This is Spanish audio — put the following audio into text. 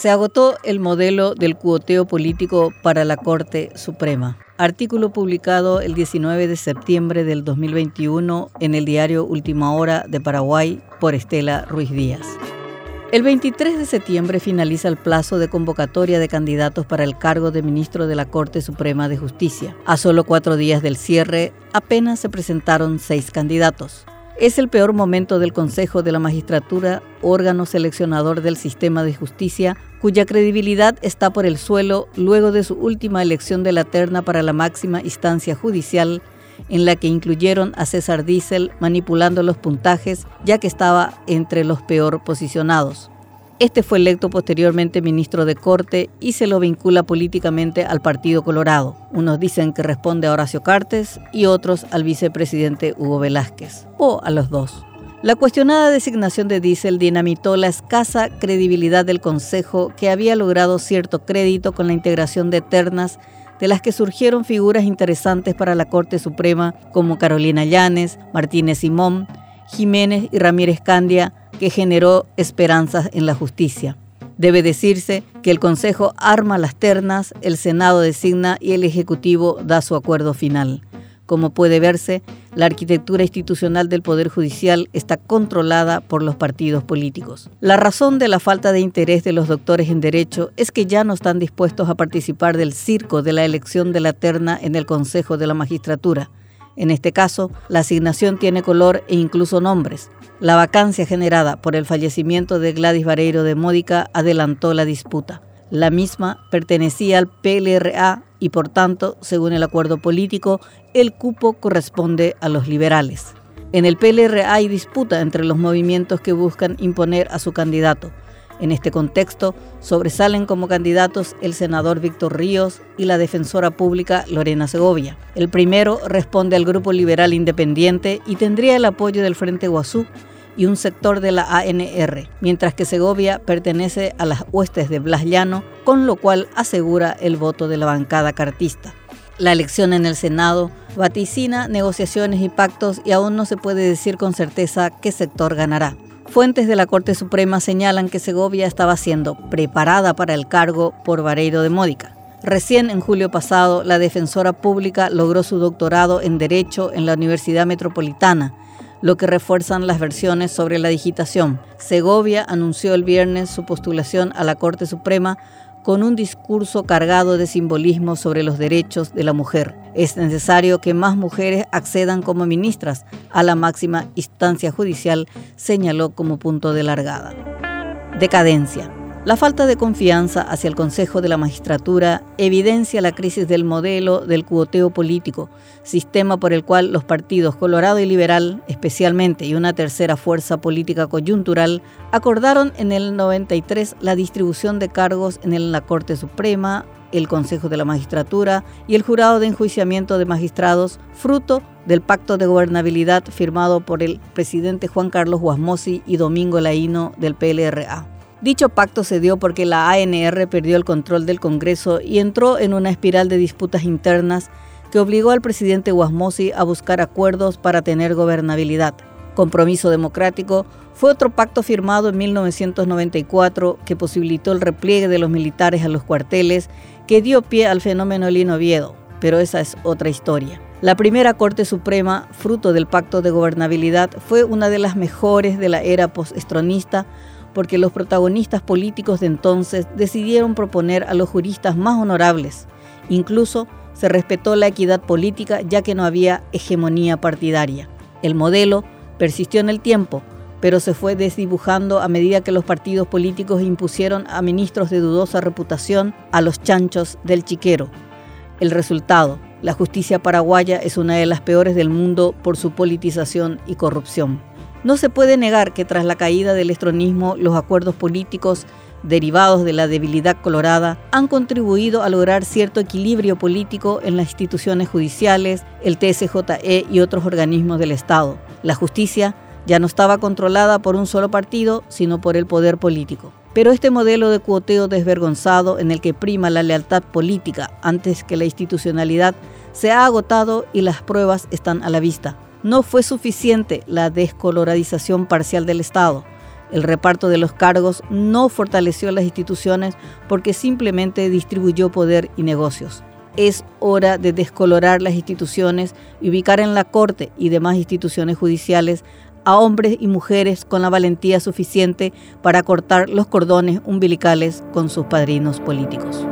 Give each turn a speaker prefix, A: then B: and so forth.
A: Se agotó el modelo del cuoteo político para la Corte Suprema. Artículo publicado el 19 de septiembre del 2021 en el diario Última Hora de Paraguay por Estela Ruiz Díaz. El 23 de septiembre finaliza el plazo de convocatoria de candidatos para el cargo de ministro de la Corte Suprema de Justicia. A solo cuatro días del cierre, apenas se presentaron seis candidatos. Es el peor momento del Consejo de la Magistratura, órgano seleccionador del sistema de justicia, cuya credibilidad está por el suelo luego de su última elección de la terna para la máxima instancia judicial, en la que incluyeron a César Diesel manipulando los puntajes, ya que estaba entre los peor posicionados. Este fue electo posteriormente ministro de Corte y se lo vincula políticamente al Partido Colorado. Unos dicen que responde a Horacio Cartes y otros al vicepresidente Hugo Velázquez, o a los dos. La cuestionada designación de Diesel dinamitó la escasa credibilidad del Consejo que había logrado cierto crédito con la integración de ternas de las que surgieron figuras interesantes para la Corte Suprema como Carolina Llanes, Martínez Simón, Jiménez y Ramírez Candia, que generó esperanzas en la justicia. Debe decirse que el Consejo arma las ternas, el Senado designa y el Ejecutivo da su acuerdo final. Como puede verse, la arquitectura institucional del Poder Judicial está controlada por los partidos políticos. La razón de la falta de interés de los doctores en Derecho es que ya no están dispuestos a participar del circo de la elección de la terna en el Consejo de la Magistratura. En este caso, la asignación tiene color e incluso nombres. La vacancia generada por el fallecimiento de Gladys Vareiro de Módica adelantó la disputa. La misma pertenecía al PLRA y por tanto, según el acuerdo político, el cupo corresponde a los liberales. En el PLRA hay disputa entre los movimientos que buscan imponer a su candidato. En este contexto, sobresalen como candidatos el senador Víctor Ríos y la defensora pública Lorena Segovia. El primero responde al Grupo Liberal Independiente y tendría el apoyo del Frente Guazú, y un sector de la ANR, mientras que Segovia pertenece a las huestes de Blas Llano, con lo cual asegura el voto de la bancada cartista. La elección en el Senado vaticina negociaciones y pactos y aún no se puede decir con certeza qué sector ganará. Fuentes de la Corte Suprema señalan que Segovia estaba siendo preparada para el cargo por Vareiro de Módica. Recién en julio pasado, la defensora pública logró su doctorado en Derecho en la Universidad Metropolitana lo que refuerzan las versiones sobre la digitación. Segovia anunció el viernes su postulación a la Corte Suprema con un discurso cargado de simbolismo sobre los derechos de la mujer. Es necesario que más mujeres accedan como ministras a la máxima instancia judicial, señaló como punto de largada. Decadencia. La falta de confianza hacia el Consejo de la Magistratura evidencia la crisis del modelo del cuoteo político, sistema por el cual los partidos Colorado y Liberal, especialmente, y una tercera fuerza política coyuntural, acordaron en el 93 la distribución de cargos en la Corte Suprema, el Consejo de la Magistratura y el Jurado de Enjuiciamiento de Magistrados, fruto del pacto de gobernabilidad firmado por el presidente Juan Carlos Guasmosi y Domingo Laíno del PLRA. Dicho pacto se dio porque la ANR perdió el control del Congreso y entró en una espiral de disputas internas que obligó al presidente Guasmosi a buscar acuerdos para tener gobernabilidad. Compromiso Democrático fue otro pacto firmado en 1994 que posibilitó el repliegue de los militares a los cuarteles que dio pie al fenómeno Lino Oviedo, pero esa es otra historia. La primera Corte Suprema, fruto del pacto de gobernabilidad, fue una de las mejores de la era postestronista porque los protagonistas políticos de entonces decidieron proponer a los juristas más honorables. Incluso se respetó la equidad política ya que no había hegemonía partidaria. El modelo persistió en el tiempo, pero se fue desdibujando a medida que los partidos políticos impusieron a ministros de dudosa reputación a los chanchos del chiquero. El resultado, la justicia paraguaya es una de las peores del mundo por su politización y corrupción. No se puede negar que tras la caída del estronismo, los acuerdos políticos derivados de la debilidad colorada han contribuido a lograr cierto equilibrio político en las instituciones judiciales, el TSJE y otros organismos del Estado. La justicia ya no estaba controlada por un solo partido, sino por el poder político. Pero este modelo de cuoteo desvergonzado en el que prima la lealtad política antes que la institucionalidad se ha agotado y las pruebas están a la vista. No fue suficiente la descoloradización parcial del Estado. El reparto de los cargos no fortaleció las instituciones porque simplemente distribuyó poder y negocios. Es hora de descolorar las instituciones y ubicar en la Corte y demás instituciones judiciales a hombres y mujeres con la valentía suficiente para cortar los cordones umbilicales con sus padrinos políticos.